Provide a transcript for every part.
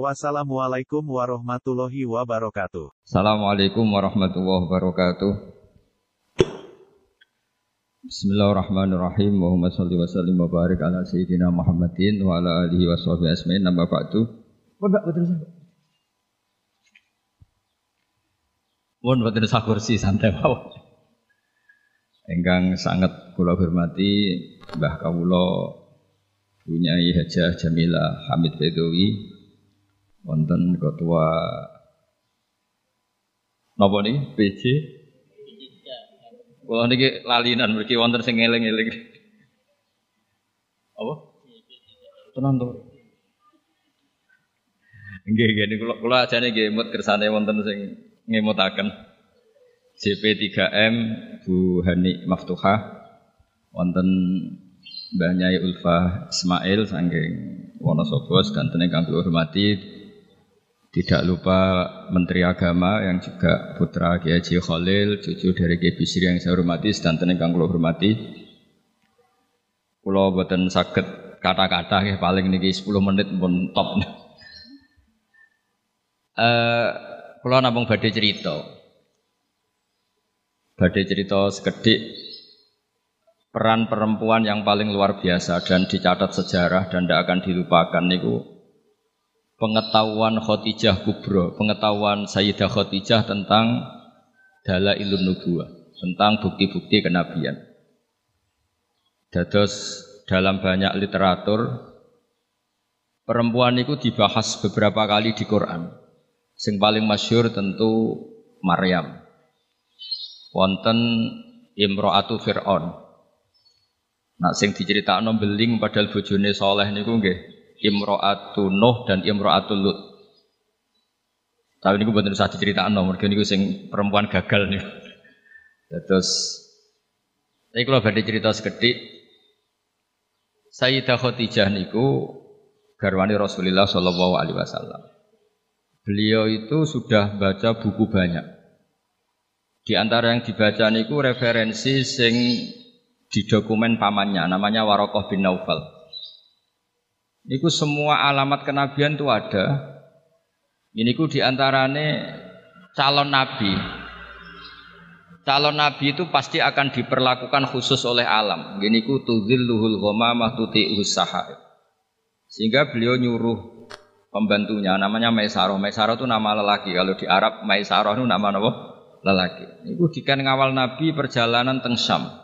Wassalamualaikum warahmatullahi wabarakatuh. Assalamualaikum warahmatullahi wabarakatuh. Bismillahirrahmanirrahim. Muhammad salli wa sallim wa barik ala sayyidina Muhammadin wa ala alihi wa sahbihi asma'in. Nama ba'du. Mbak betul saja. Pun betul sak kursi santai mawon. Enggang sangat kula hormati Mbah Kawula Bunyai Hajah Jamila Hamid Bedowi wonten ketua napa niki PJ Kula niki lalinan mriki wonten sing eling-eling. Apa? Tenan to. Nggih nggih niku kula kula ajane nggih emut kersane wonten sing ngemutaken. JP3M Bu Hani Maftuhah wonten Mbah Nyai Ulfa Ismail saking Wonosobo sedanten ingkang kula hormati tidak lupa Menteri Agama yang juga putra Kiai Khalil, cucu dari Kiai Bisri yang saya hormati, dan kang kula hormati. Kula boten saged kata-kata ya paling niki 10 menit pun top. Eh uh, kula namung cerita. Badhe cerita sekedik peran perempuan yang paling luar biasa dan dicatat sejarah dan tidak akan dilupakan niku pengetahuan Khadijah Kubro, pengetahuan Sayyidah Khadijah tentang dala ilun nubuah, tentang bukti-bukti kenabian. Dados dalam banyak literatur perempuan itu dibahas beberapa kali di Quran. Sing paling masyur tentu Maryam. Wonten Imro'atu Fir'aun. Nah sing diceritakno beling padahal bojone soleh niku nggih Imro'atu Nuh dan Imro'atu Lut. Tapi ini bener usah diceritakan nomor ini gue sing perempuan gagal nih. Terus, ini kalau badai cerita sekedik, Sayyidah Khadijah niku garwani Rasulullah Shallallahu Alaihi Wasallam. Beliau itu sudah baca buku banyak. Di antara yang dibaca niku referensi sing di dokumen pamannya, namanya Warokoh bin Naufal. Niku semua alamat kenabian itu ada. Ini ku diantarane calon nabi. Calon nabi itu pasti akan diperlakukan khusus oleh alam. Gini ku luhul ghamamah tuti usaha. Sehingga beliau nyuruh pembantunya namanya Maisaroh. Maisaroh itu nama lelaki. Kalau di Arab Maisaroh itu nama apa? Lelaki. Ini dikan ngawal nabi perjalanan teng Syam.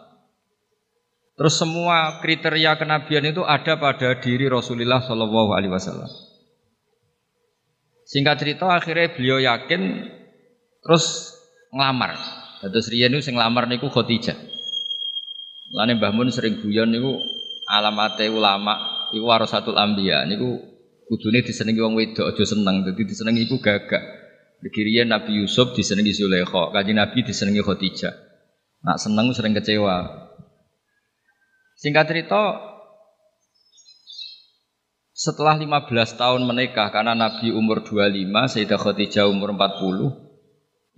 Terus semua kriteria kenabian itu ada pada diri Rasulullah Shallallahu Alaihi Wasallam. Singkat cerita akhirnya beliau yakin terus ngelamar. Terus Rian itu sing ngelamar niku Khadijah. Lane Mbah Mun sering guyon niku alamate ulama iku warasatul anbiya niku kudune disenengi wong wedok aja seneng dadi disenengi iku gagak. Dikirian Nabi Yusuf disenengi Zulaikha, Kanjeng Nabi disenengi Khadijah. Nak seneng sering kecewa. Singkat cerita, setelah 15 tahun menikah karena Nabi umur 25, Sayyidah Khadijah umur 40,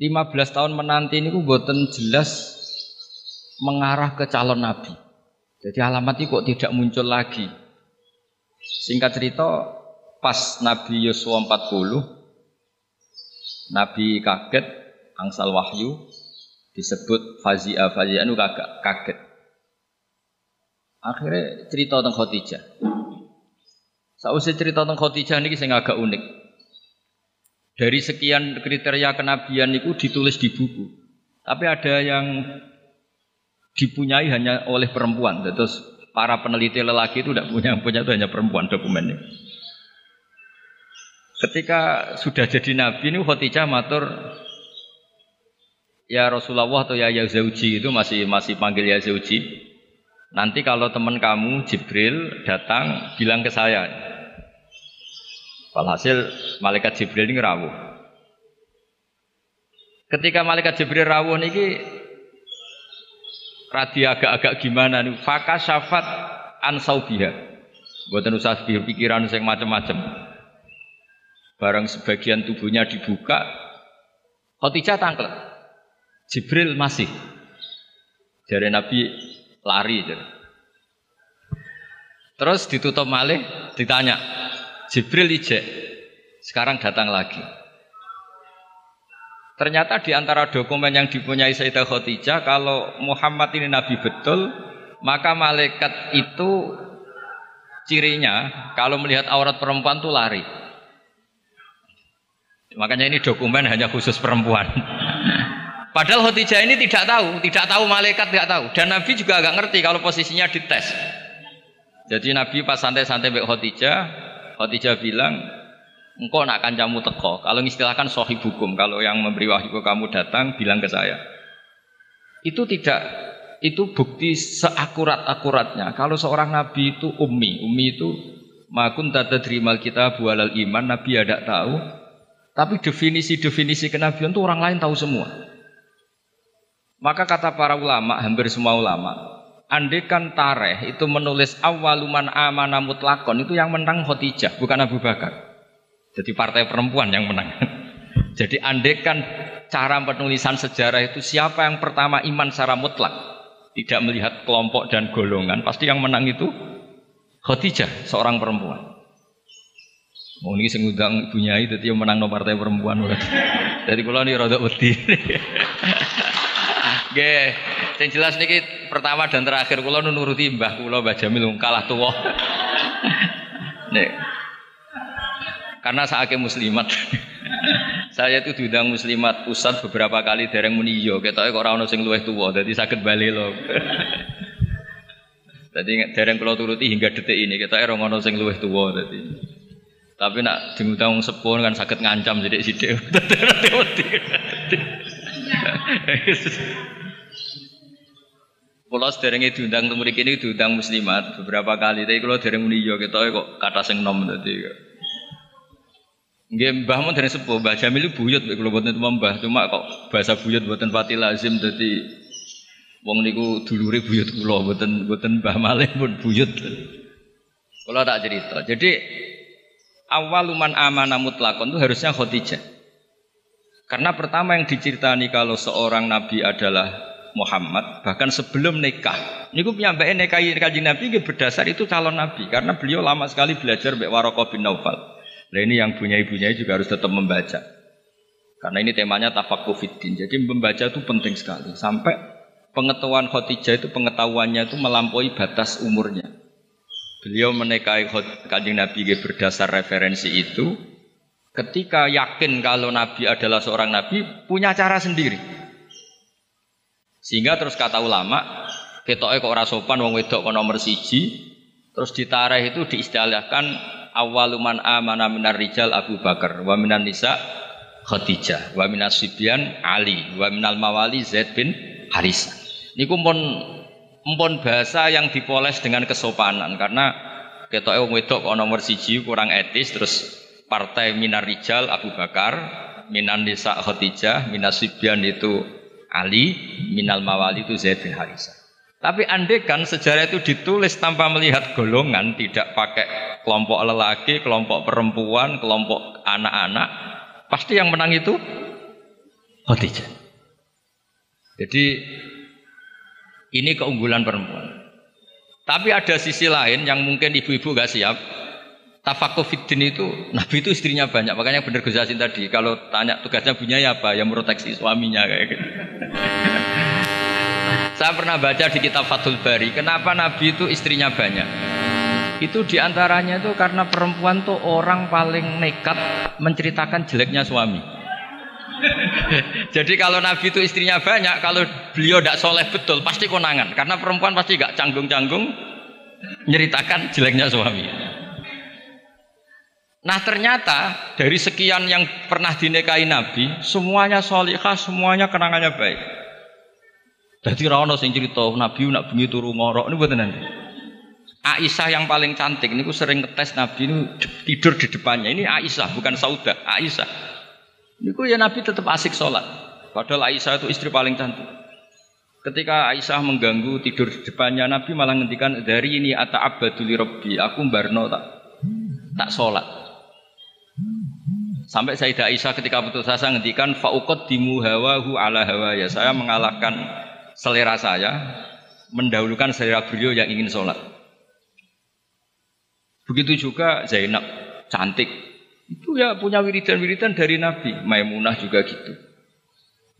15 tahun menanti ini buatan jelas mengarah ke calon Nabi. Jadi alamat itu kok tidak muncul lagi. Singkat cerita, pas Nabi Yosua 40, Nabi kaget, angsal wahyu, disebut fazia, fazia itu kaget. Akhirnya cerita tentang Khadijah. Sausai cerita tentang Khadijah ini saya agak unik. Dari sekian kriteria kenabian itu ditulis di buku. Tapi ada yang dipunyai hanya oleh perempuan. Terus para peneliti lelaki itu tidak punya, punya itu hanya perempuan dokumennya. Ketika sudah jadi nabi ini Khadijah matur Ya Rasulullah atau ya Yazauji itu masih masih panggil ya Yazauji. Nanti kalau teman kamu Jibril datang bilang ke saya. Walhasil malaikat Jibril ini rawuh. Ketika malaikat Jibril rawuh niki radi agak-agak gimana nih? Faka syafat an saubiha. Buatan usah pikiran yang macam-macam. Barang sebagian tubuhnya dibuka, Khotijah tangkel. Jibril masih. Dari Nabi lari. Terus ditutup malih, ditanya, Jibril ijek, sekarang datang lagi. Ternyata di antara dokumen yang dipunyai Sayyidah Khadijah kalau Muhammad ini nabi betul, maka malaikat itu cirinya kalau melihat aurat perempuan tuh lari. Makanya ini dokumen hanya khusus perempuan. Padahal Khadijah ini tidak tahu, tidak tahu malaikat tidak tahu dan Nabi juga agak ngerti kalau posisinya dites. Jadi Nabi pas santai-santai Mbak Khadijah, Khadijah bilang, engkau nak kancamu teko. Kalau istilahkan sohib hukum, kalau yang memberi wahyu kamu datang, bilang ke saya. Itu tidak, itu bukti seakurat-akuratnya. Kalau seorang nabi itu ummi, ummi itu makun tata terimal kita bualal iman, nabi ada tahu. Tapi definisi-definisi kenabian itu orang lain tahu semua. Maka kata para ulama, hampir semua ulama, andekan tareh itu menulis awaluman amana mutlakon itu yang menang Khotijah, bukan Abu Bakar. Jadi partai perempuan yang menang. Jadi andekan cara penulisan sejarah itu siapa yang pertama iman secara mutlak, tidak melihat kelompok dan golongan, pasti yang menang itu Khadijah, seorang perempuan. Mau ini sing ngundang Bunyai dadi yang menang no partai perempuan. Jadi kalau ini rada wedi. Nggih, yang jelas niki pertama dan terakhir kula nuruti Mbah kula Mbah Jamil kalah tuwa. Nih, karena saya muslimat. saya itu diundang muslimat pusat beberapa kali dereng muni yo, iya. ketoke kok ora ono sing luwih tuwa, dadi saged bali lho. Dadi dereng kula turuti hingga detik ini ketoke ora ono sing luwih tuwa dadi. Tapi nak diundang wong sepuh kan saged ngancam jadi Kalau sederenge diundang temu ini diundang muslimat beberapa kali, tapi kalau dereng muni yo ketoke kok kata sing nom dadi. Nggih Mbah mun dari sepuh, Mbah Jamil buyut mek kula boten Mbah, cuma kok bahasa buyut boten pati lazim dadi wong niku dulure buyut kula boten Mbah Malih pun buyut. Kula tak cerita. Jadi awal luman amanah mutlakon itu harusnya Khadijah. Karena pertama yang diceritani kalau seorang nabi adalah Muhammad, bahkan sebelum nikah. Niku piyambake nikahi kanjeng Nabi berdasar itu calon nabi karena beliau lama sekali belajar mbek Waraqah bin Naufal. Nah ini yang punya ibunya juga harus tetap membaca. Karena ini temanya tafakku fitin. Jadi membaca itu penting sekali. Sampai pengetahuan Khadijah itu pengetahuannya itu melampaui batas umurnya. Beliau menikahi kanjeng Nabi berdasar referensi itu. Ketika yakin kalau Nabi adalah seorang Nabi, punya cara sendiri. Sehingga terus kata ulama, ketoknya kok ora sopan wong wedok kok nomor siji, terus ditareh itu diistilahkan awaluman amana minar rijal Abu Bakar wa minan nisa Khadijah wa minas sibyan Ali wa minal mawali Zaid bin Harisa niku pun empun bahasa yang dipoles dengan kesopanan karena ketoke wong wedok kok nomor siji kurang etis terus partai minar rijal Abu Bakar minan nisa Khadijah minas sibyan itu Ali minal mawali itu Zaid bin Harisa tapi andekan sejarah itu ditulis tanpa melihat golongan, tidak pakai kelompok lelaki, kelompok perempuan, kelompok anak-anak, pasti yang menang itu Khadijah. Jadi ini keunggulan perempuan. Tapi ada sisi lain yang mungkin ibu-ibu gak siap. Tafakuh fiddin itu, Nabi itu istrinya banyak. Makanya benar Gus tadi, kalau tanya tugasnya punya ya apa? Ya proteksi suaminya kayak gitu. Saya pernah baca di kitab Fathul Bari, kenapa Nabi itu istrinya banyak? Itu di antaranya itu karena perempuan tuh orang paling nekat menceritakan jeleknya suami. Jadi kalau Nabi itu istrinya banyak, kalau beliau tidak soleh betul, pasti konangan. Karena perempuan pasti gak canggung-canggung menceritakan jeleknya suami. Nah ternyata dari sekian yang pernah dinikahi Nabi, semuanya solihah, semuanya kenangannya baik. Jadi rawon sing cerita Nabi nak bengi turu ngorok ini buat nanti. Aisyah yang paling cantik ini sering ngetes Nabi ini tidur di depannya. Ini Aisyah bukan Sauda, Aisyah. Ini ya Nabi tetap asik sholat. Padahal Aisyah itu istri paling cantik. Ketika Aisyah mengganggu tidur di depannya Nabi malah ngendikan dari ini ata abaduli robbi aku barno tak tak sholat. Sampai Sayyidah Aisyah ketika putus asa ngendikan faukot dimu hawahu ala hawa ya saya mengalahkan selera saya mendahulukan selera beliau yang ingin sholat. Begitu juga Zainab cantik itu ya punya wiridan-wiridan dari Nabi. Maimunah juga gitu.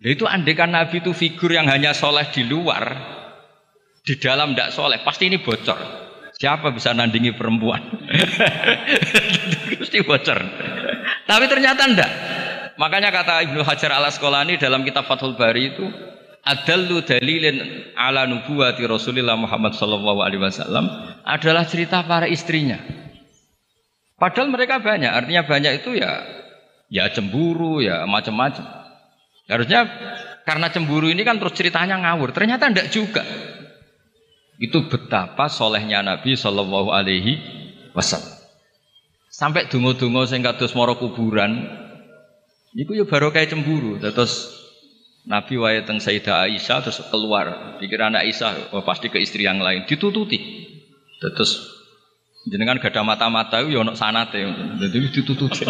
Nah, itu andekan Nabi itu figur yang hanya soleh di luar, di dalam tidak soleh, pasti ini bocor. Siapa bisa nandingi perempuan? Pasti bocor. Tapi ternyata enggak. Makanya kata Ibnu Hajar al Asqalani dalam kitab Fathul Bari itu adallu dalilin ala nubuwati Rasulullah Muhammad sallallahu alaihi wasallam adalah cerita para istrinya. Padahal mereka banyak, artinya banyak itu ya ya cemburu, ya macam-macam. Harusnya karena cemburu ini kan terus ceritanya ngawur. Ternyata tidak juga. Itu betapa solehnya Nabi Shallallahu Alaihi Wasallam. Sampai dungo-dungo sing kados moro kuburan, itu ya baru kayak cemburu. Terus Nabi wae teng Sayyidah Aisyah terus keluar. Pikiran Aisyah, oh, pasti ke istri yang lain. Ditututi. Terus jenengan gak ada mata-mata, ya ono sanate. Jadi ditututi.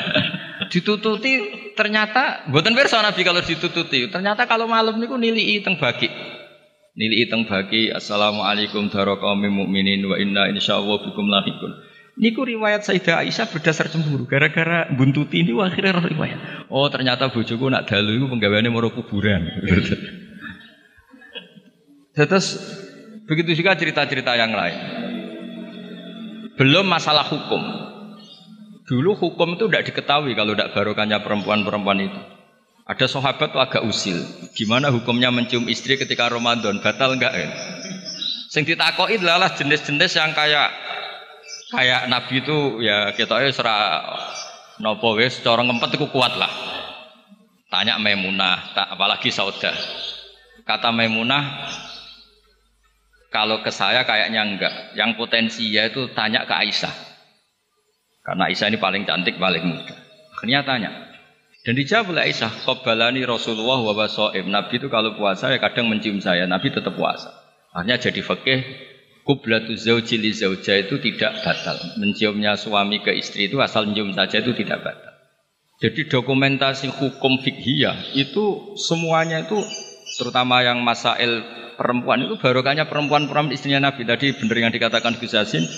ditututi ternyata buatan pirsa Nabi kalau ditututi. Ternyata kalau malam niku nili teng bagi. Nili teng bagi. Assalamualaikum warahmatullahi mukminin wa inna insyaallah bikum lahikun. Niku riwayat Sayyidah Aisyah berdasar cemburu gara-gara buntuti ini akhirnya riwayat. Oh ternyata bojoku nak dalu iku penggaweane moro kuburan. Terus begitu juga cerita-cerita yang lain. Belum masalah hukum. Dulu hukum itu tidak diketahui kalau tidak barokahnya perempuan-perempuan itu. Ada sahabat tuh agak usil. Gimana hukumnya mencium istri ketika Ramadan? Batal enggak ya? Sing ditakoi adalah jenis-jenis yang kayak kayak Nabi itu ya kita ya serah nopo wes corong ngempet itu kuat lah. Tanya Maimunah, tak apalagi Saudah. Kata Maimunah, kalau ke saya kayaknya enggak. Yang potensi ya itu tanya ke Aisyah. Karena Aisyah ini paling cantik, paling muda. Akhirnya tanya. Dan dijawab oleh Aisyah, Qobalani Rasulullah wa. Nabi itu kalau puasa ya kadang mencium saya, Nabi tetap puasa. Akhirnya jadi fakih, Kublatu zauji li zauja itu tidak batal. Menciumnya suami ke istri itu asal mencium saja itu tidak batal. Jadi dokumentasi hukum fikhiyah itu semuanya itu terutama yang masail perempuan itu barokahnya perempuan-perempuan istrinya Nabi. Tadi benar yang dikatakan Gus Yasin,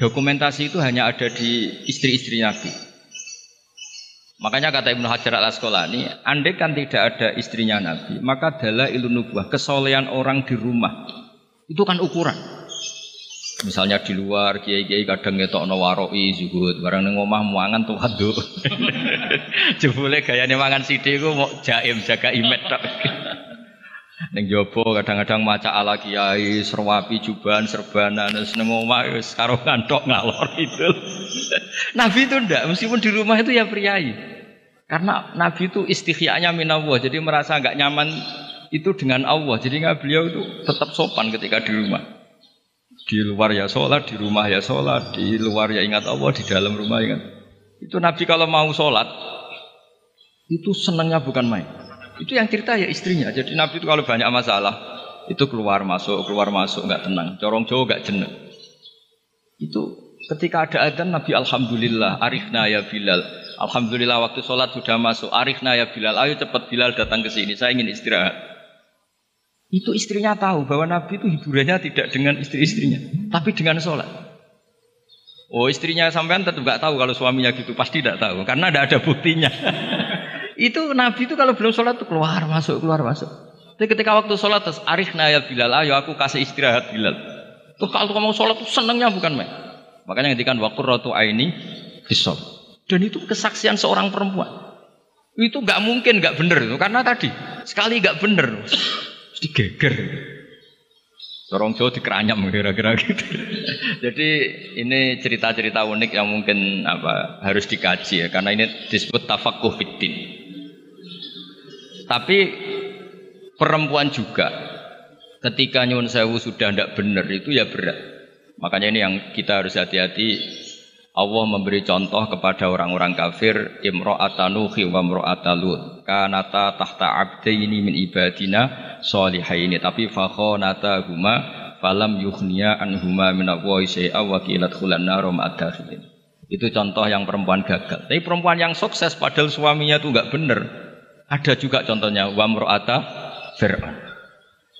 Dokumentasi itu hanya ada di istri-istri Nabi. Makanya kata Ibnu Hajar al Asqalani, andai kan tidak ada istrinya Nabi, maka adalah ilmu nubuah, kesolehan orang di rumah. Itu kan ukuran. Misalnya di luar kiai-kiai kadang ngetok no waroi zuhud, barang neng omah muangan tuh waduh. Jebule gayane mangan sithik iku mau jaim jaga imet tok. Neng jopo kadang-kadang maca ala kiai, serwapi, juban, serbanan, terus neng omah karo ngantok ngalor itu. Nabi itu ndak, meskipun di rumah itu ya priai. Karena Nabi itu istihyanya minallah, jadi merasa nggak nyaman itu dengan Allah. Jadi nggak beliau itu tetap sopan ketika di rumah. Di luar ya sholat, di rumah ya sholat, di luar ya ingat Allah, di dalam rumah ingat. Itu Nabi kalau mau sholat, itu senangnya bukan main. Itu yang cerita ya istrinya. Jadi Nabi itu kalau banyak masalah itu keluar masuk keluar masuk nggak tenang. Corong jauh nggak jenuh. Itu ketika ada adzan Nabi Alhamdulillah arifna ya Bilal. Alhamdulillah waktu sholat sudah masuk. Arifna ya Bilal. Ayo cepat Bilal datang ke sini. Saya ingin istirahat. Itu istrinya tahu bahwa Nabi itu hiburannya tidak dengan istri-istrinya, tapi dengan sholat. Oh istrinya sampean tetap nggak tahu kalau suaminya gitu pasti tidak tahu karena tidak ada buktinya. Itu Nabi itu kalau belum sholat tuh keluar masuk keluar masuk. Tapi ketika waktu sholat terus arif ya Bilal, ayo aku kasih istirahat Bilal. Tuh kalau kamu sholat tuh senengnya bukan main. Makanya ngetikan waktu rotu aini bisol. Dan itu kesaksian seorang perempuan. Itu nggak mungkin nggak bener itu karena tadi sekali nggak bener mesti geger. Orang Jawa dikeranyam kira-kira gitu. Jadi ini cerita-cerita unik yang mungkin apa harus dikaji ya karena ini disebut tafakuh fitin. Tapi perempuan juga ketika nyun sewu sudah tidak benar itu ya berat. Makanya ini yang kita harus hati-hati. Allah memberi contoh kepada orang-orang kafir imro'atanuhi wa imro'atalut. kanata tahta abdaini min ibadina solihaini tapi nata huma falam yukhniya anhuma min Allah syai'a wa kilat khulan narum Itu contoh yang perempuan gagal. Tapi perempuan yang sukses padahal suaminya itu enggak benar. Ada juga contohnya wa mur'ata Fir'aun.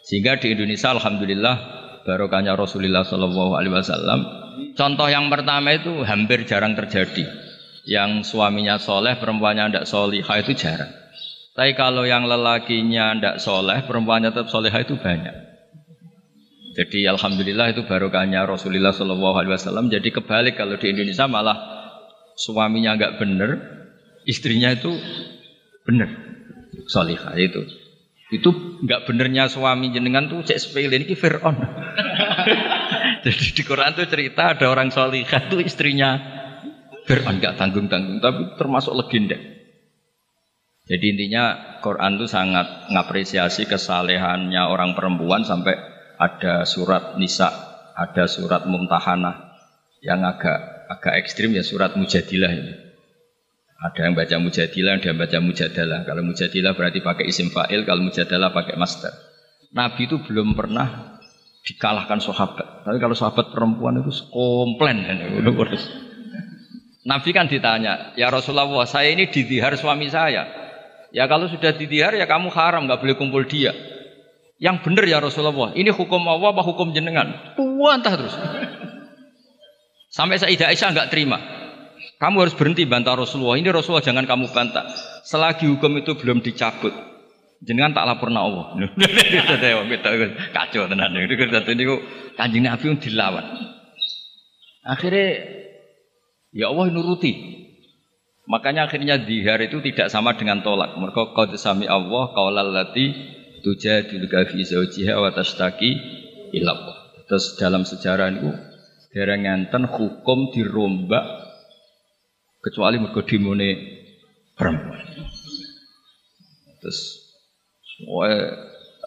Sehingga di Indonesia alhamdulillah barokahnya Rasulullah Shallallahu alaihi wasallam contoh yang pertama itu hampir jarang terjadi yang suaminya soleh, perempuannya tidak solihah itu jarang. Tapi kalau yang lelakinya tidak soleh, perempuannya tetap solihah itu banyak. Jadi alhamdulillah itu barokahnya Rasulullah Shallallahu Alaihi Wasallam. Jadi kebalik kalau di Indonesia malah suaminya nggak bener, istrinya itu bener, solihah itu. Itu nggak benernya suami jenengan tuh cek sepele ini Fir'aun. Jadi di Quran tuh cerita ada orang solihah itu istrinya Fir'aun gak tanggung-tanggung, tapi termasuk legenda. Jadi intinya Quran itu sangat mengapresiasi kesalehannya orang perempuan sampai ada surat Nisa, ada surat Mumtahanah yang agak agak ekstrim ya surat Mujadilah ini. Ada yang baca Mujadilah, ada yang baca Mujadalah. Kalau Mujadilah berarti pakai isim fa'il, kalau Mujadalah pakai master. Nabi itu belum pernah dikalahkan sahabat. Tapi kalau sahabat perempuan itu komplain. Nabi kan ditanya, ya Rasulullah, saya ini didihar suami saya. Ya kalau sudah didihar ya kamu haram, nggak boleh kumpul dia. Yang benar ya Rasulullah, ini hukum Allah apa hukum jenengan? Puantah terus. Sampai Sayyidah Aisyah nggak terima. Kamu harus berhenti bantah Rasulullah. Ini Rasulullah jangan kamu bantah. Selagi hukum itu belum dicabut, jenengan tak lapor na Allah. Kacau tenan. Ini kanjeng Nabi dilawan. Akhirnya Ya Allah nuruti. Makanya akhirnya dihar itu tidak sama dengan tolak. Mereka qad sami Allah qaulal lati tujadiluka fi zawjiha wa tashtaki ila Allah. Terus dalam sejarah itu ngenten hukum dirombak kecuali mergo dimone perempuan. Terus wae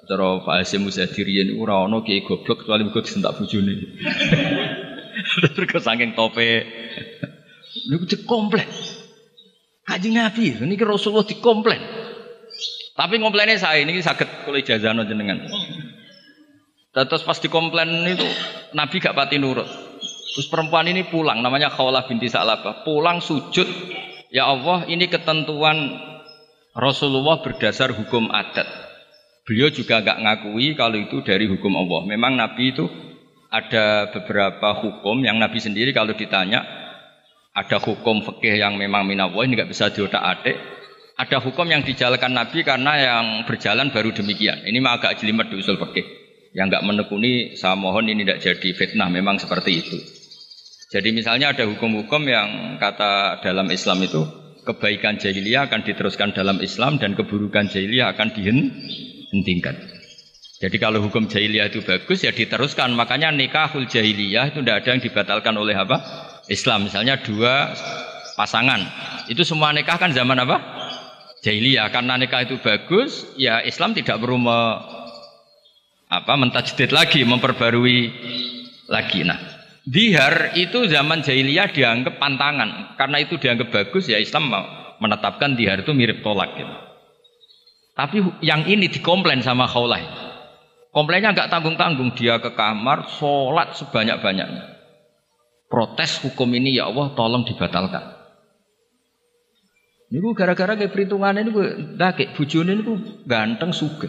cara Pak Hasim Musadirian itu ora ana kiai goblok kecuali mergo disentak bojone. Terus saking tope Niku dikomplain. Kaji Nabi, ini ke Rasulullah dikomplain. Tapi komplainnya saya ini sakit kalau ijazah jenengan. Terus pas dikomplain itu Nabi gak pati nurut. Terus perempuan ini pulang, namanya Khawlah binti Sa'labah. Pulang sujud, ya Allah ini ketentuan Rasulullah berdasar hukum adat. Beliau juga gak ngakui kalau itu dari hukum Allah. Memang Nabi itu ada beberapa hukum yang Nabi sendiri kalau ditanya ada hukum fikih yang memang minawah ini nggak bisa diotak adik. Ada hukum yang dijalankan Nabi karena yang berjalan baru demikian. Ini mah agak jelimet di usul fikih. Yang nggak menekuni, saya mohon ini tidak jadi fitnah. Memang seperti itu. Jadi misalnya ada hukum-hukum yang kata dalam Islam itu kebaikan jahiliyah akan diteruskan dalam Islam dan keburukan jahiliyah akan dihentikan. Jadi kalau hukum jahiliyah itu bagus ya diteruskan. Makanya nikahul jahiliyah itu tidak ada yang dibatalkan oleh apa? Islam misalnya dua pasangan itu semua nikah kan zaman apa jahiliyah karena nikah itu bagus ya Islam tidak perlu apa mentajdid lagi memperbarui lagi nah dihar itu zaman jahiliyah dianggap pantangan karena itu dianggap bagus ya Islam menetapkan dihar itu mirip tolak gitu. tapi yang ini dikomplain sama khawlah komplainnya nggak tanggung-tanggung dia ke kamar sholat sebanyak-banyaknya protes hukum ini ya Allah tolong dibatalkan. Ini gara-gara kayak perhitungan ini gue dakik bujone ini gue ganteng suge.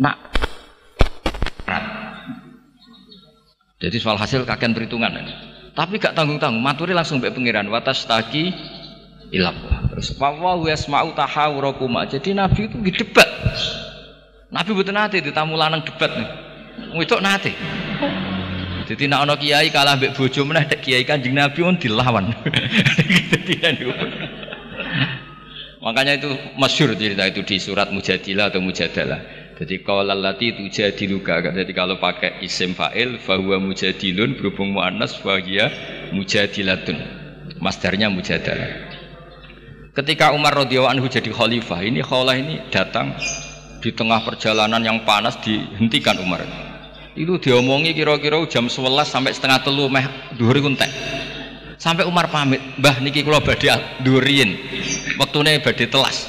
Nak, Jadi soal hasil kakean perhitungan ini. Tapi gak tanggung-tanggung, maturi langsung mbek pengiran watas taki ilap. Terus wa yasma'u tahawurakuma. Jadi Nabi itu debat. Nabi betul nanti di tamu lanang debat nih. Itu nanti. Jadi nak ono kiai kalah mbek bojo meneh kiai Kanjeng Nabi pun dilawan. Makanya itu masyur cerita itu di surat Mujadilah atau Mujadalah. Jadi kalau lati tujadiluka. Jadi kalau pakai isim fa'il fahuwa mujadilun berhubung mu'annas fahiya mujadilatun. Masdarnya mujadalah. Ketika Umar radhiyallahu anhu jadi khalifah, ini khalah ini datang di tengah perjalanan yang panas dihentikan Umar itu diomongi kira-kira jam 11 sampai setengah telu meh duhur kuntek Sampai Umar pamit, "Mbah niki kula badhe waktu Wektune badhe telas."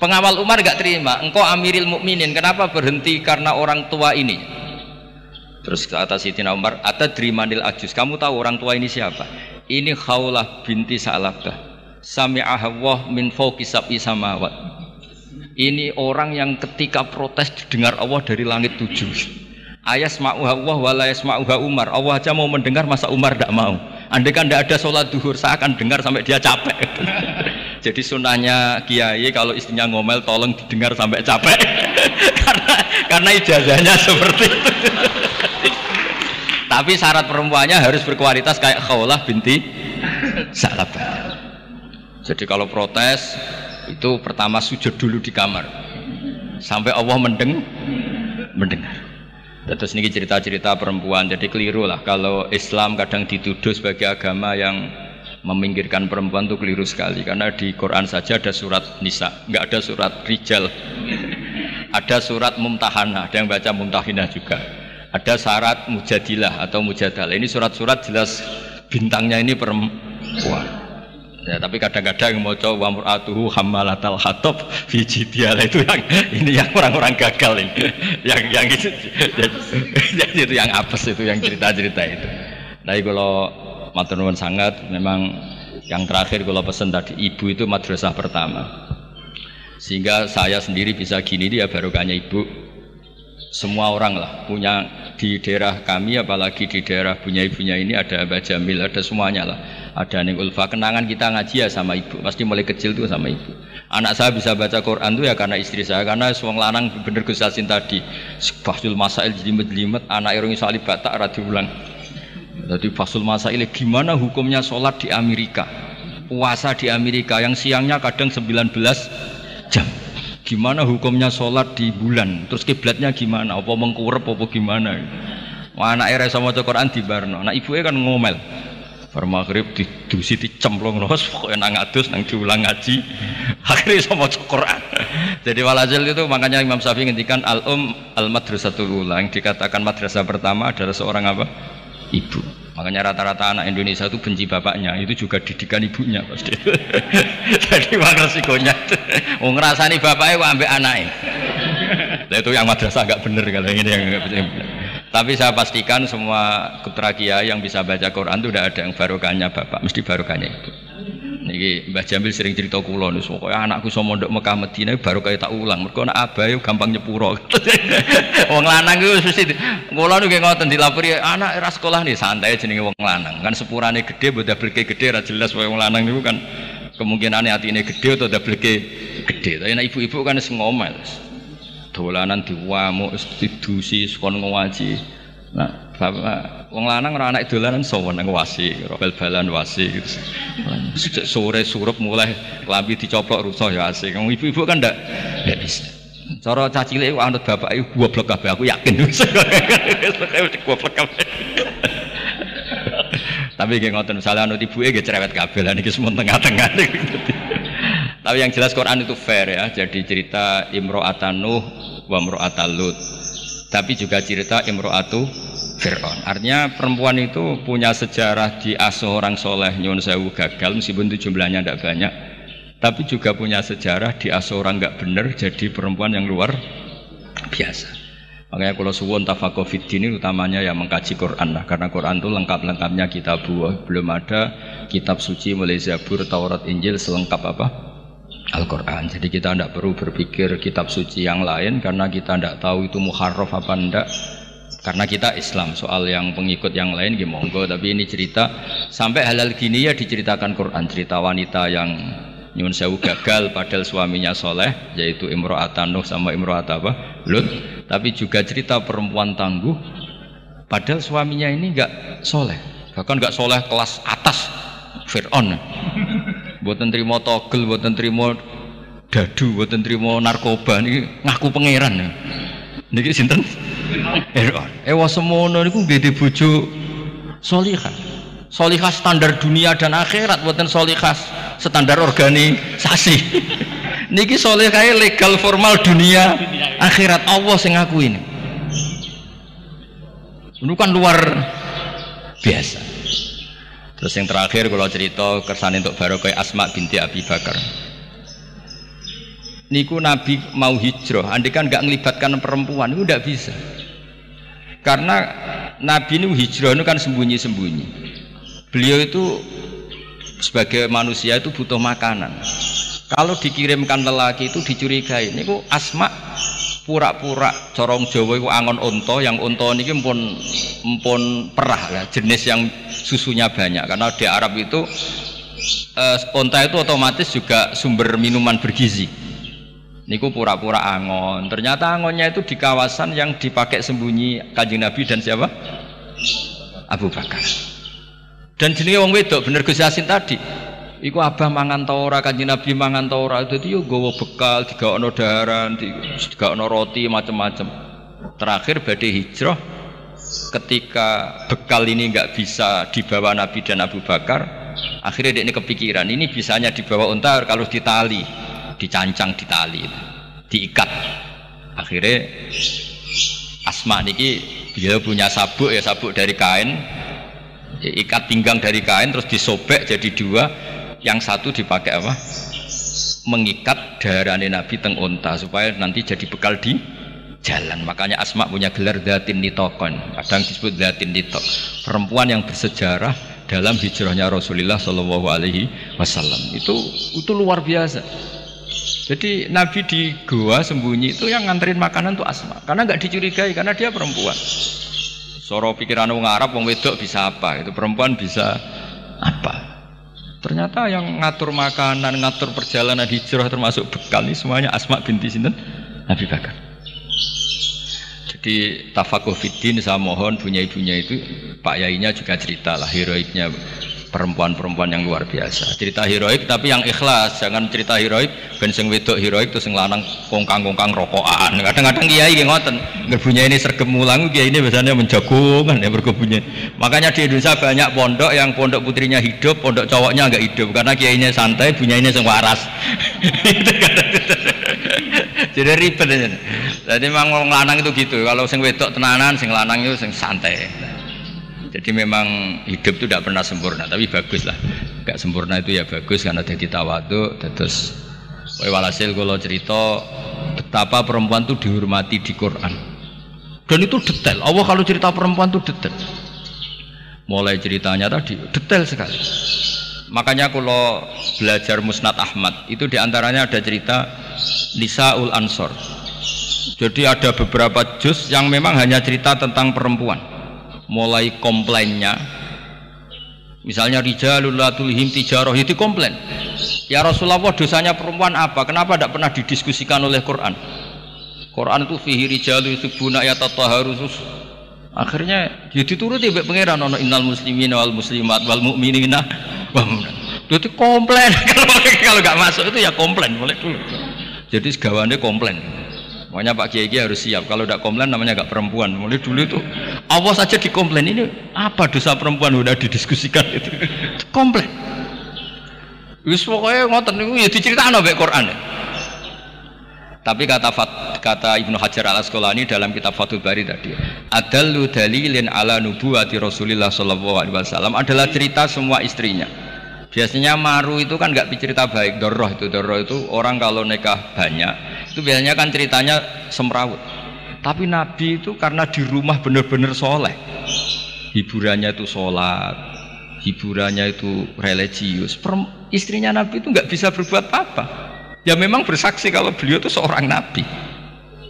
Pengawal Umar gak terima, engkau Amiril Mukminin, kenapa berhenti karena orang tua ini? Terus kata Siti Umar, "Ata drimanil ajus." Kamu tahu orang tua ini siapa? Ini Khaulah binti Sa'labah. Sami'aha Allah min fawqi sab'i samawat. Ini orang yang ketika protes didengar Allah dari langit tujuh. Ayas ma'uha Allah wa la yasma'uha Umar. Allah aja mau mendengar masa Umar tidak mau. Andai kan tidak ada sholat duhur, saya akan dengar sampai dia capek. Jadi sunahnya kiai kalau istrinya ngomel tolong didengar sampai capek. karena karena ijazahnya seperti itu. Tapi syarat perempuannya harus berkualitas kayak Khawlah binti Sa'labah. Jadi kalau protes itu pertama sujud dulu di kamar. Sampai Allah mendeng mendengar. Terus ini cerita-cerita perempuan, jadi keliru lah kalau Islam kadang dituduh sebagai agama yang meminggirkan perempuan itu keliru sekali karena di Quran saja ada surat Nisa, nggak ada surat Rijal, ada surat Mumtahanah, ada yang baca Mumtahinah juga, ada syarat Mujadilah atau Mujadalah. Ini surat-surat jelas bintangnya ini perempuan. Ya, tapi kadang-kadang mau coba muratuhu hamalatal hatab fijidial itu yang ini yang orang-orang gagal ini. yang yang itu yang itu yang apes itu yang cerita-cerita itu. Nah, kalau matur nuwun sangat. Memang yang terakhir kalau pesan tadi ibu itu madrasah pertama. Sehingga saya sendiri bisa gini dia barokahnya ibu. Semua orang lah punya di daerah kami apalagi di daerah punya ibunya ini ada Mbak Jamil ada semuanya lah. Ada nih ulfa. Kenangan kita ngaji ya sama ibu. Pasti mulai kecil tuh sama ibu. Anak saya bisa baca Quran tuh ya karena istri saya. Karena suang lanang bener Gus tadi. Fasul masail jelimet-jelimet anak irungi salib batak ulang jadi fasul masail gimana hukumnya sholat di Amerika? Puasa di Amerika yang siangnya kadang 19 jam. Gimana hukumnya sholat di bulan? Terus kiblatnya gimana? Apa mengkurep apa gimana? Wah, anak era sama Quran di Barno, nah ibunya kan ngomel. Bar maghrib didusi dicemplung terus pokoknya nang adus nang diulang ngaji. Akhirnya sama Quran. Jadi walhasil itu makanya Imam Syafi'i ngendikan al um al madrasatul ula. Yang dikatakan madrasah pertama adalah seorang apa ibu. Makanya rata-rata anak Indonesia itu benci bapaknya itu juga didikan ibunya. Pasti. Jadi mana resikonya? Mau ngerasani bapaknya ambil anaknya. Itu yang madrasah agak bener kalau ini yang enggak bener. Tapi saya pastikan semua putra kiai yang bisa baca Quran itu tidak ada yang barokahnya bapak, mesti barokahnya itu. Niki Mbah Jamil sering cerita kula niku pokoke anakku iso mondok Mekah Madinah baru kayak tak ulang. Mergo anak abahe gampang nyepuro. wong lanang iku mesti kula niku ngoten dilapori anak era sekolah nih santai jenenge wong lanang. Kan sepurane gede mbok dableke gede ra jelas wong lanang niku kan kemungkinan hatine gede atau dableke gede. Tapi nek ibu-ibu kan wis ngomel dolanan diwamuk didusi kon ngaji nah wong lanang ora anak dolanan sowan nang wasi bal-balan wasi gitu. sore surup mulai klambi dicoplok rusuh ya asik. Wong ibu-ibu kan ndak ndak bisa. Cara cacile anut bapak iku goblok kabeh aku yakin. Goblok kabeh. Tapi nggih ngoten misalnya anut ibuke nggih cerewet kabeh lah niki semua tengah-tengah. Tapi yang jelas Quran itu fair ya. Jadi cerita Imro'atan Nuh wa imro'atal Lut. Tapi juga cerita imro'atu Fir'aun artinya perempuan itu punya sejarah di asuh orang soleh nyun sewu gagal meskipun itu jumlahnya tidak banyak tapi juga punya sejarah di asuh orang nggak benar jadi perempuan yang luar biasa makanya kalau suwon tafakofit ini utamanya yang mengkaji Quran lah karena Quran itu lengkap-lengkapnya kitab buah belum ada kitab suci mulai Zabur, Taurat, Injil selengkap apa Al-Quran. Jadi kita tidak perlu berpikir kitab suci yang lain karena kita tidak tahu itu muharraf apa enggak. Karena kita Islam, soal yang pengikut yang lain gimana monggo, tapi ini cerita sampai halal gini ya diceritakan Quran, cerita wanita yang nyun sewu gagal padahal suaminya soleh yaitu Imro'atan Nuh sama Imro'at apa? Lut. Tapi juga cerita perempuan tangguh padahal suaminya ini enggak soleh. Bahkan enggak soleh kelas atas Fir'aun. Buatan terima togel, buatan terima dadu, buatan terima narkoba ini ngaku pangeran. Niki sinten? Fir'aun. Ewa semono niku nggih bojo solihah. Solihah standar dunia dan akhirat buatan solihah standar organisasi. Niki solihah legal formal dunia akhirat Allah sing ngaku ini. Ini kan luar biasa. Terus yang terakhir kalau cerita kersane untuk barokah Asma binti Abi Bakar. Niku Nabi mau hijrah, andai kan nggak ngelibatkan perempuan itu nggak bisa. Karena Nabi ini hijrah itu kan sembunyi-sembunyi. Beliau itu sebagai manusia itu butuh makanan. Kalau dikirimkan lelaki itu dicurigai. Ini kok asma pura-pura corong Jawa itu angon onto yang onto ini pun pun perah ya, jenis yang susunya banyak karena di Arab itu eh, onta itu otomatis juga sumber minuman bergizi. Niku pura-pura angon. Ternyata angonnya itu di kawasan yang dipakai sembunyi kanjeng Nabi dan siapa? Abu Bakar. Dan jenis wong wedok bener Gus Yasin tadi. Iku abah mangan tora kanjeng Nabi mangan tora. Jadi yo gowo bekal, tiga ono daharan, tiga ono roti macam-macam. Terakhir badai hijrah ketika bekal ini nggak bisa dibawa Nabi dan Abu Bakar, akhirnya dia ini kepikiran ini bisanya dibawa unta kalau ditali dicancang di tali diikat. Akhirnya asma niki dia punya sabuk ya sabuk dari kain. Ikat pinggang dari kain terus disobek jadi dua. Yang satu dipakai apa? Mengikat darahnya Nabi teng unta supaya nanti jadi bekal di jalan. Makanya Asma punya gelar datin nitokon. Kadang disebut datin nitok. Perempuan yang bersejarah dalam hijrahnya Rasulullah Shallallahu Alaihi Wasallam. Itu itu luar biasa jadi Nabi di gua sembunyi itu yang nganterin makanan tuh Asma, karena nggak dicurigai karena dia perempuan. Soro pikiran orang Arab, wong wedok bisa apa? Itu perempuan bisa apa? Ternyata yang ngatur makanan, ngatur perjalanan hijrah termasuk bekal ini semuanya Asma binti Sinten Nabi Bakar. Jadi tafakuh fiddin saya mohon punya ibunya itu Pak Yainya juga cerita lah heroiknya perempuan-perempuan yang luar biasa. Cerita heroik tapi yang ikhlas, jangan cerita heroik ben sing wedok heroik terus sing lanang kongkang-kongkang rokokan. Kadang-kadang kiai nggih ngoten, ngerbunya ini sergem mulang kiai ini biasanya menjagungan ya berkebunnya. Makanya di Indonesia banyak pondok yang pondok putrinya hidup, pondok cowoknya enggak hidup karena kiainya santai, bunyinya sing waras. Jadi ribet. Jadi memang lanang itu gitu. Kalau sing wedok tenanan, sing lanang itu sing santai. Jadi memang hidup itu tidak pernah sempurna, tapi bagus lah. Gak sempurna itu ya bagus karena jadi tawadu. Terus, walhasil kalau cerita betapa perempuan itu dihormati di Quran. Dan itu detail. Allah kalau cerita perempuan itu detail. Mulai ceritanya tadi detail sekali. Makanya kalau belajar Musnad Ahmad itu di antaranya ada cerita Nisaul Ansor. Jadi ada beberapa juz yang memang hanya cerita tentang perempuan mulai komplainnya. Misalnya rijalul latulhim tijaroh itu komplain ya Rasulullah dosanya perempuan apa? Kenapa tidak pernah didiskusikan oleh Quran? Quran itu fihi rijalu yusibuna ya tataharusus akhirnya jadi turut ya pangeran ono innal muslimin wal muslimat wal mu'minina. Itu komplain kalau nggak masuk itu ya komplain boleh dulu. Jadi segawannya komplain Makanya Pak Kiai harus siap. Kalau tidak komplain namanya nggak perempuan. Mulai dulu itu Allah saja dikomplain ini apa dosa perempuan udah didiskusikan itu. komplain. Wis pokoknya ngotot niku ya diceritakan oleh Quran. Tapi kata kata Ibnu Hajar Al Asqalani dalam kitab Fathul Bari tadi, adallu dalilin ala nubuwati Rasulullah sallallahu alaihi wasallam adalah cerita semua istrinya. Biasanya maru itu kan nggak cerita baik, doroh itu doroh itu orang kalau nikah banyak itu biasanya kan ceritanya semrawut. Tapi Nabi itu karena di rumah benar-benar soleh. Hiburannya itu sholat hiburannya itu religius. Istrinya Nabi itu nggak bisa berbuat apa-apa. Ya memang bersaksi kalau beliau itu seorang Nabi.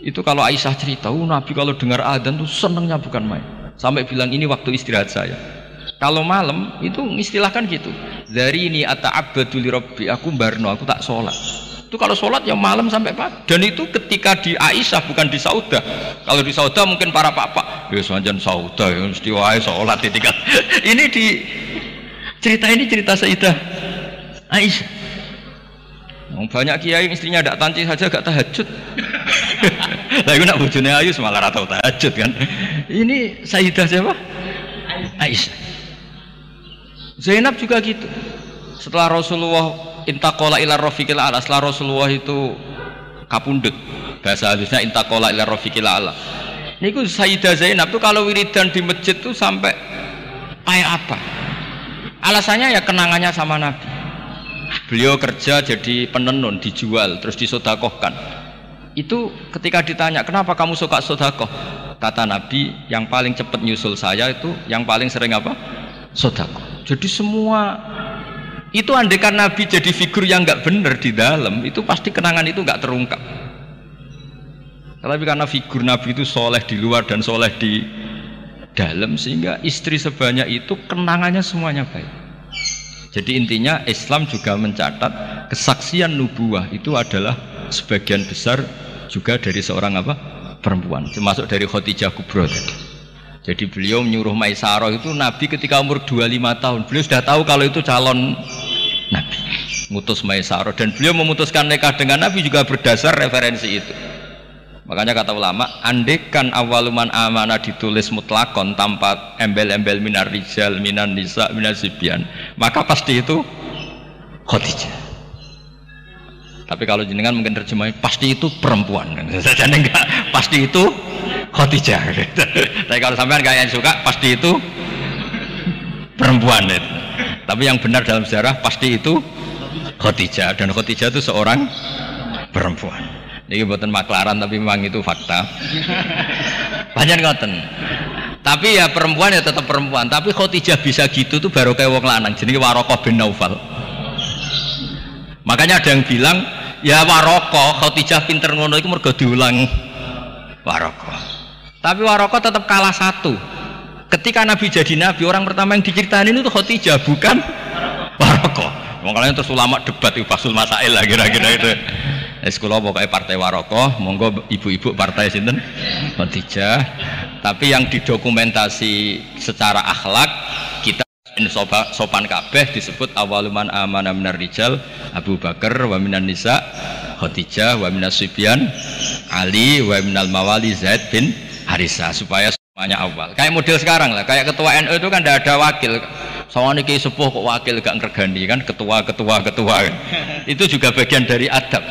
Itu kalau Aisyah cerita oh, Nabi kalau dengar adzan tuh senengnya bukan main. Sampai bilang ini waktu istirahat saya. Kalau malam itu istilahkan gitu. Dari ini ata'abadu li rabbi aku barno aku tak sholat itu kalau sholat ya malam sampai pagi. Dan itu ketika di Aisyah bukan di Sauda kalau di Sauda mungkin para papa ya semanjan Sauda ya mesti wae sholat tingkat ini di cerita ini cerita Sayyidah Aisyah. Banyak kiai istrinya tidak tanci saja gak tahajud. Lah itu nak bujurnya ayu semalar atau tahajud kan. Ini Sayyidah siapa? Aisyah. Zainab juga gitu. Setelah Rasulullah intakola ila rofiqil ala setelah Rasulullah itu kapundut bahasa halusnya intakola ila rofiqil ala ini ku Sayyidah Zainab tuh kalau wiridan di masjid tuh sampai kayak apa Alasannya ya kenangannya sama Nabi. Beliau kerja jadi penenun, dijual, terus disodakohkan. Itu ketika ditanya, kenapa kamu suka sodakoh? Kata Nabi, yang paling cepat nyusul saya itu yang paling sering apa? Sodakoh. Jadi semua itu andekan Nabi jadi figur yang nggak benar di dalam, itu pasti kenangan itu nggak terungkap. Tapi karena figur Nabi itu soleh di luar dan soleh di dalam sehingga istri sebanyak itu kenangannya semuanya baik. Jadi intinya Islam juga mencatat kesaksian nubuah itu adalah sebagian besar juga dari seorang apa perempuan, termasuk dari Khadijah Kubro tadi. Jadi beliau menyuruh Maisarah itu Nabi ketika umur 25 tahun. Beliau sudah tahu kalau itu calon Nabi. Mutus Maisarah dan beliau memutuskan nikah dengan Nabi juga berdasar referensi itu. Makanya kata ulama, andekan awaluman amanah ditulis mutlakon tanpa embel-embel minar rijal, minan nisa, minar sibian, maka pasti itu Khadijah. Tapi kalau jenengan mungkin terjemahnya pasti itu perempuan. Enggak, pasti itu Khadijah. Tapi kalau sampean kayak yang suka pasti itu perempuan. Tapi yang benar dalam sejarah pasti itu Khadijah dan Khadijah itu seorang perempuan. Ini buatan maklaran tapi memang itu fakta. Banyak ngoten. Tapi ya perempuan ya tetap perempuan. Tapi Khotijah bisa gitu tuh baru kayak wong lanang. Jadi Warokoh bin Naufal. Makanya ada yang bilang ya Warokoh Khotijah pinter ngono itu mergo diulang Warokoh. Tapi Warokoh tetap kalah satu. Ketika Nabi jadi Nabi orang pertama yang diceritain itu Khotijah bukan Warokoh. Makanya terus ulama debat itu pasul masail lah kira-kira itu. Es kula pokoknya partai Warokoh, monggo ibu-ibu partai sinten Khadijah. Tapi yang didokumentasi secara akhlak kita sopan, sopan kabeh disebut awaluman amanah minar rijal Abu Bakar wa minan nisa Khadijah wa minas Sibyan Ali wa minal mawali Zaid bin Harisa supaya semuanya awal. Kayak model sekarang lah, kayak ketua NU itu kan tidak ada wakil. Soalnya kayak sepuh kok wakil gak ngergani kan ketua ketua ketua kan. itu juga bagian dari adab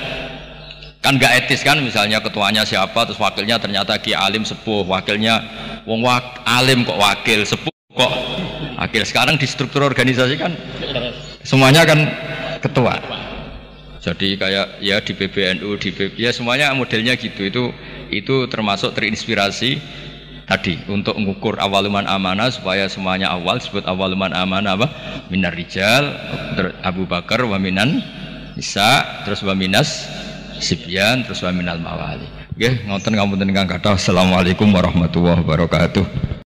kan nggak etis kan misalnya ketuanya siapa terus wakilnya ternyata ki alim sepuh wakilnya wong wak, alim kok wakil sepuh kok wakil sekarang di struktur organisasi kan semuanya kan ketua jadi kayak ya di PBNU di PB ya semuanya modelnya gitu itu itu termasuk terinspirasi tadi untuk mengukur awaluman amanah supaya semuanya awal disebut awaluman amanah apa minar rijal Abu Bakar wa minan Isa terus wa minas Sibyan terus wa minal mawali. Nggih, ngoten ngapunten ingkang kathah. Assalamualaikum warahmatullahi wabarakatuh.